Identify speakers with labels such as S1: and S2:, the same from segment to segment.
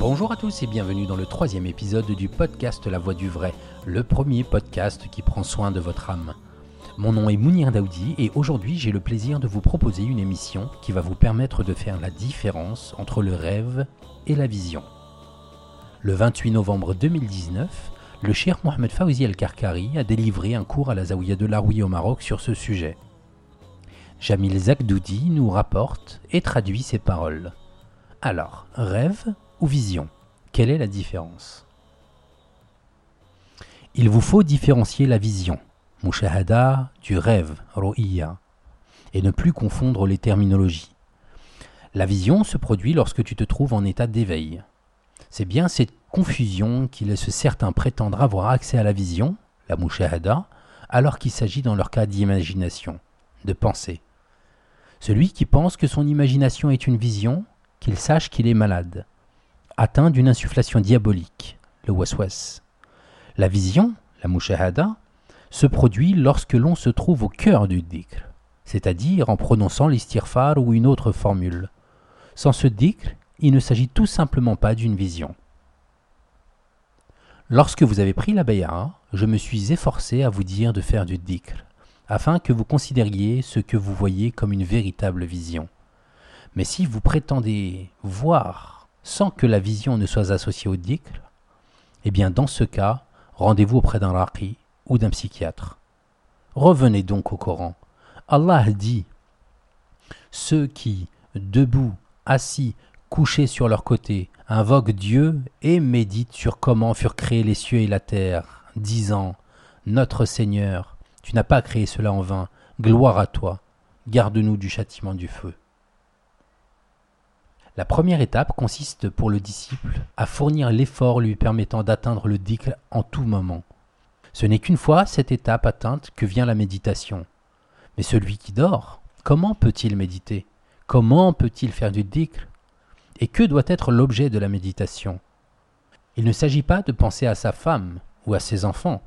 S1: Bonjour à tous et bienvenue dans le troisième épisode du podcast La Voix du Vrai, le premier podcast qui prend soin de votre âme. Mon nom est Mounir Daoudi et aujourd'hui j'ai le plaisir de vous proposer une émission qui va vous permettre de faire la différence entre le rêve et la vision. Le 28 novembre 2019, le cher Mohamed Fawzi El-Karkari a délivré un cours à la Zawiya de Laroui au Maroc sur ce sujet. Jamil Zakdoudi nous rapporte et traduit ces paroles. Alors, rêve ou vision Quelle est la différence? Il vous faut différencier la vision, mushahada, du rêve, ro'iya, et ne plus confondre les terminologies. La vision se produit lorsque tu te trouves en état d'éveil. C'est bien cette confusion qui laisse certains prétendre avoir accès à la vision, la mushahada, alors qu'il s'agit dans leur cas d'imagination, de pensée. Celui qui pense que son imagination est une vision, qu'il sache qu'il est malade, atteint d'une insufflation diabolique, le waswas. La vision, la mushahada, se produit lorsque l'on se trouve au cœur du dhikr, c'est-à-dire en prononçant l'istighfar ou une autre formule. Sans ce dhikr, il ne s'agit tout simplement pas d'une vision. Lorsque vous avez pris la bay'a, je me suis efforcé à vous dire de faire du dhikr, afin que vous considériez ce que vous voyez comme une véritable vision. Mais si vous prétendez voir sans que la vision ne soit associée au dhikr, eh bien dans ce cas, rendez-vous auprès d'un raqi ou d'un psychiatre. Revenez donc au Coran. Allah dit Ceux qui, debout, assis, couchés sur leur côté, invoquent Dieu et méditent sur comment furent créés les cieux et la terre, disant Notre Seigneur, tu n'as pas créé cela en vain, gloire à toi, garde-nous du châtiment du feu. La première étape consiste pour le disciple à fournir l'effort lui permettant d'atteindre le dhikr en tout moment. Ce n'est qu'une fois cette étape atteinte que vient la méditation. Mais celui qui dort, comment peut-il méditer? Comment peut-il faire du dhikr Et que doit être l'objet de la méditation? Il ne s'agit pas de penser à sa femme ou à ses enfants.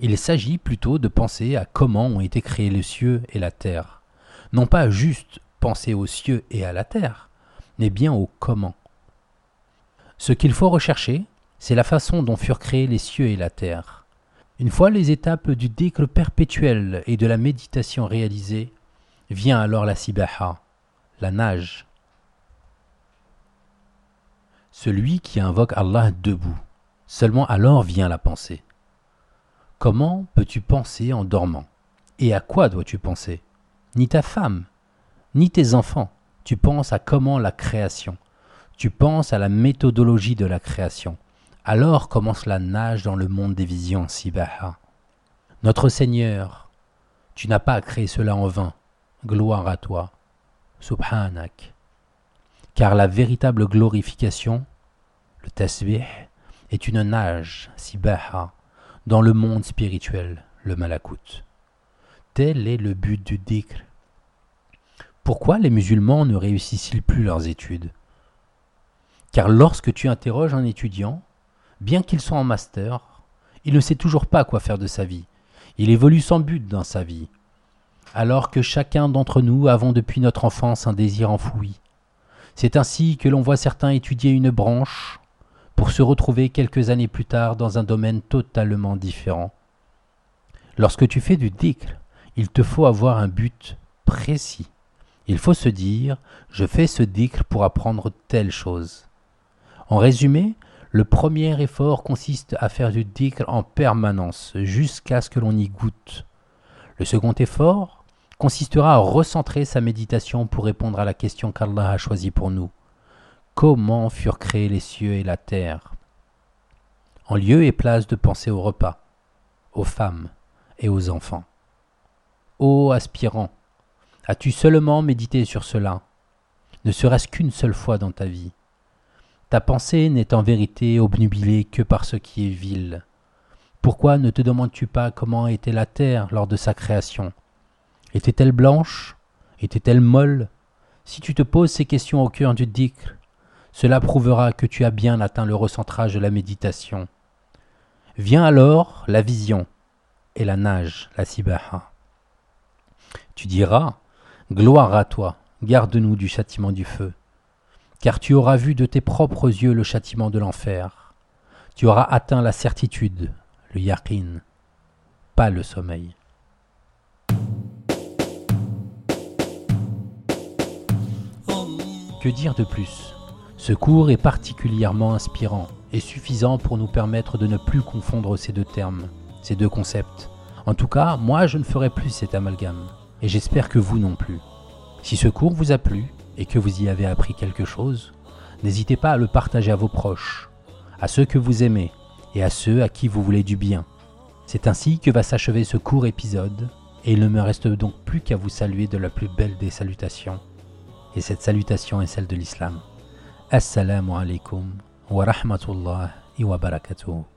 S1: Il s'agit plutôt de penser à comment ont été créés les cieux et la terre. Non pas juste penser aux cieux et à la terre, mais bien au comment. Ce qu'il faut rechercher, c'est la façon dont furent créés les cieux et la terre. Une fois les étapes du décre perpétuel et de la méditation réalisées, vient alors la sibaha, la nage. Celui qui invoque Allah debout, seulement alors vient la pensée. Comment peux-tu penser en dormant? Et à quoi dois-tu penser? Ni ta femme, ni tes enfants, tu penses à comment la création, tu penses à la méthodologie de la création. Alors commence la nage dans le monde des visions Sibaha. Notre Seigneur, tu n'as pas créé cela en vain. Gloire à toi. Subhanak. Car la véritable glorification, le tasbih, est une nage, Sibaha, dans le monde spirituel, le malakut. Tel est le but du dhikr, pourquoi les musulmans ne réussissent-ils plus leurs études? Car lorsque tu interroges un étudiant, bien qu'il soit en master, il ne sait toujours pas quoi faire de sa vie. Il évolue sans but dans sa vie. Alors que chacun d'entre nous avons depuis notre enfance un désir enfoui. C'est ainsi que l'on voit certains étudier une branche pour se retrouver quelques années plus tard dans un domaine totalement différent. Lorsque tu fais du dhikr, il te faut avoir un but précis. Il faut se dire je fais ce dhikr pour apprendre telle chose. En résumé, le premier effort consiste à faire du dhikr en permanence jusqu'à ce que l'on y goûte. Le second effort consistera à recentrer sa méditation pour répondre à la question qu'Allah a choisie pour nous. Comment furent créés les cieux et la terre? En lieu et place de penser au repas, aux femmes et aux enfants. Ô aspirant, As-tu seulement médité sur cela, ne serait-ce qu'une seule fois dans ta vie? Ta pensée n'est en vérité obnubilée que par ce qui est vil. Pourquoi ne te demandes-tu pas comment était la terre lors de sa création? Était-elle blanche? Était-elle molle? Si tu te poses ces questions au cœur du dhikr, cela prouvera que tu as bien atteint le recentrage de la méditation. Vient alors la vision et la nage, la sibaha. Tu diras, Gloire à toi, garde-nous du châtiment du feu. car tu auras vu de tes propres yeux le châtiment de l'enfer. Tu auras atteint la certitude, le yaqin, pas le sommeil. Que dire de plus? Ce cours est particulièrement inspirant et suffisant pour nous permettre de ne plus confondre ces deux termes, ces deux concepts. En tout cas, moi je ne ferai plus cet amalgame, et j'espère que vous non plus. Si ce cours vous a plu et que vous y avez appris quelque chose, n'hésitez pas à le partager à vos proches, à ceux que vous aimez et à ceux à qui vous voulez du bien. C'est ainsi que va s'achever ce court épisode, et il ne me reste donc plus qu'à vous saluer de la plus belle des salutations. Et cette salutation est celle de l'islam. Assalamu alaikum wa rahmatullah wa barakatuh.